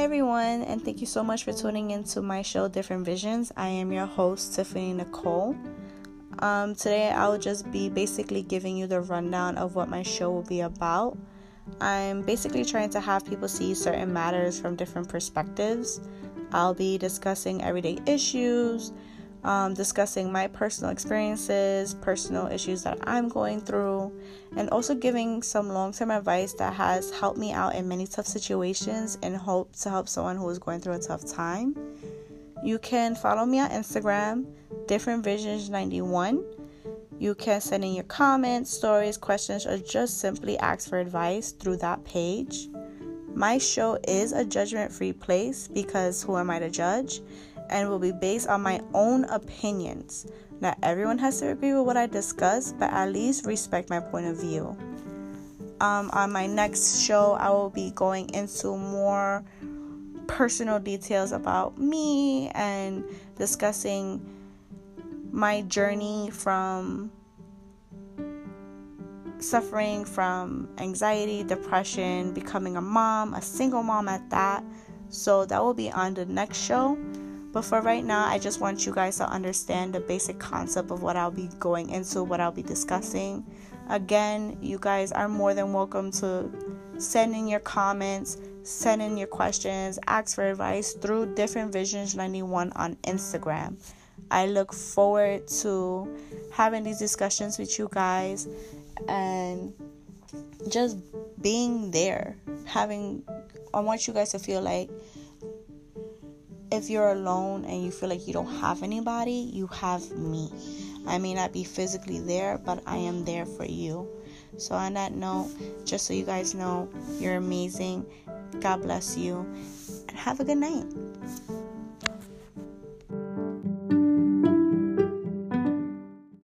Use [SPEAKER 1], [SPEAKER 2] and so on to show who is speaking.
[SPEAKER 1] everyone, and thank you so much for tuning into my show, Different Visions. I am your host, Tiffany Nicole. Um, today, I will just be basically giving you the rundown of what my show will be about. I'm basically trying to have people see certain matters from different perspectives. I'll be discussing everyday issues, um, discussing my personal experiences, personal issues that I'm going through, and also giving some long term advice that has helped me out in many tough situations and hope to help someone who is going through a tough time. You can follow me on Instagram, Different Visions 91. You can send in your comments, stories, questions, or just simply ask for advice through that page. My show is a judgment free place because who am I to judge? And will be based on my own opinions. Not everyone has to agree with what I discuss, but at least respect my point of view. Um, on my next show, I will be going into more personal details about me and discussing my journey from suffering from anxiety, depression, becoming a mom, a single mom at that. So that will be on the next show. But for right now, I just want you guys to understand the basic concept of what I'll be going into, what I'll be discussing. Again, you guys are more than welcome to send in your comments, send in your questions, ask for advice through Different Visions 91 on Instagram. I look forward to having these discussions with you guys and just being there. Having, I want you guys to feel like if you're alone and you feel like you don't have anybody, you have me. I may not be physically there, but I am there for you. So, on that note, just so you guys know, you're amazing. God bless you, and have a good night.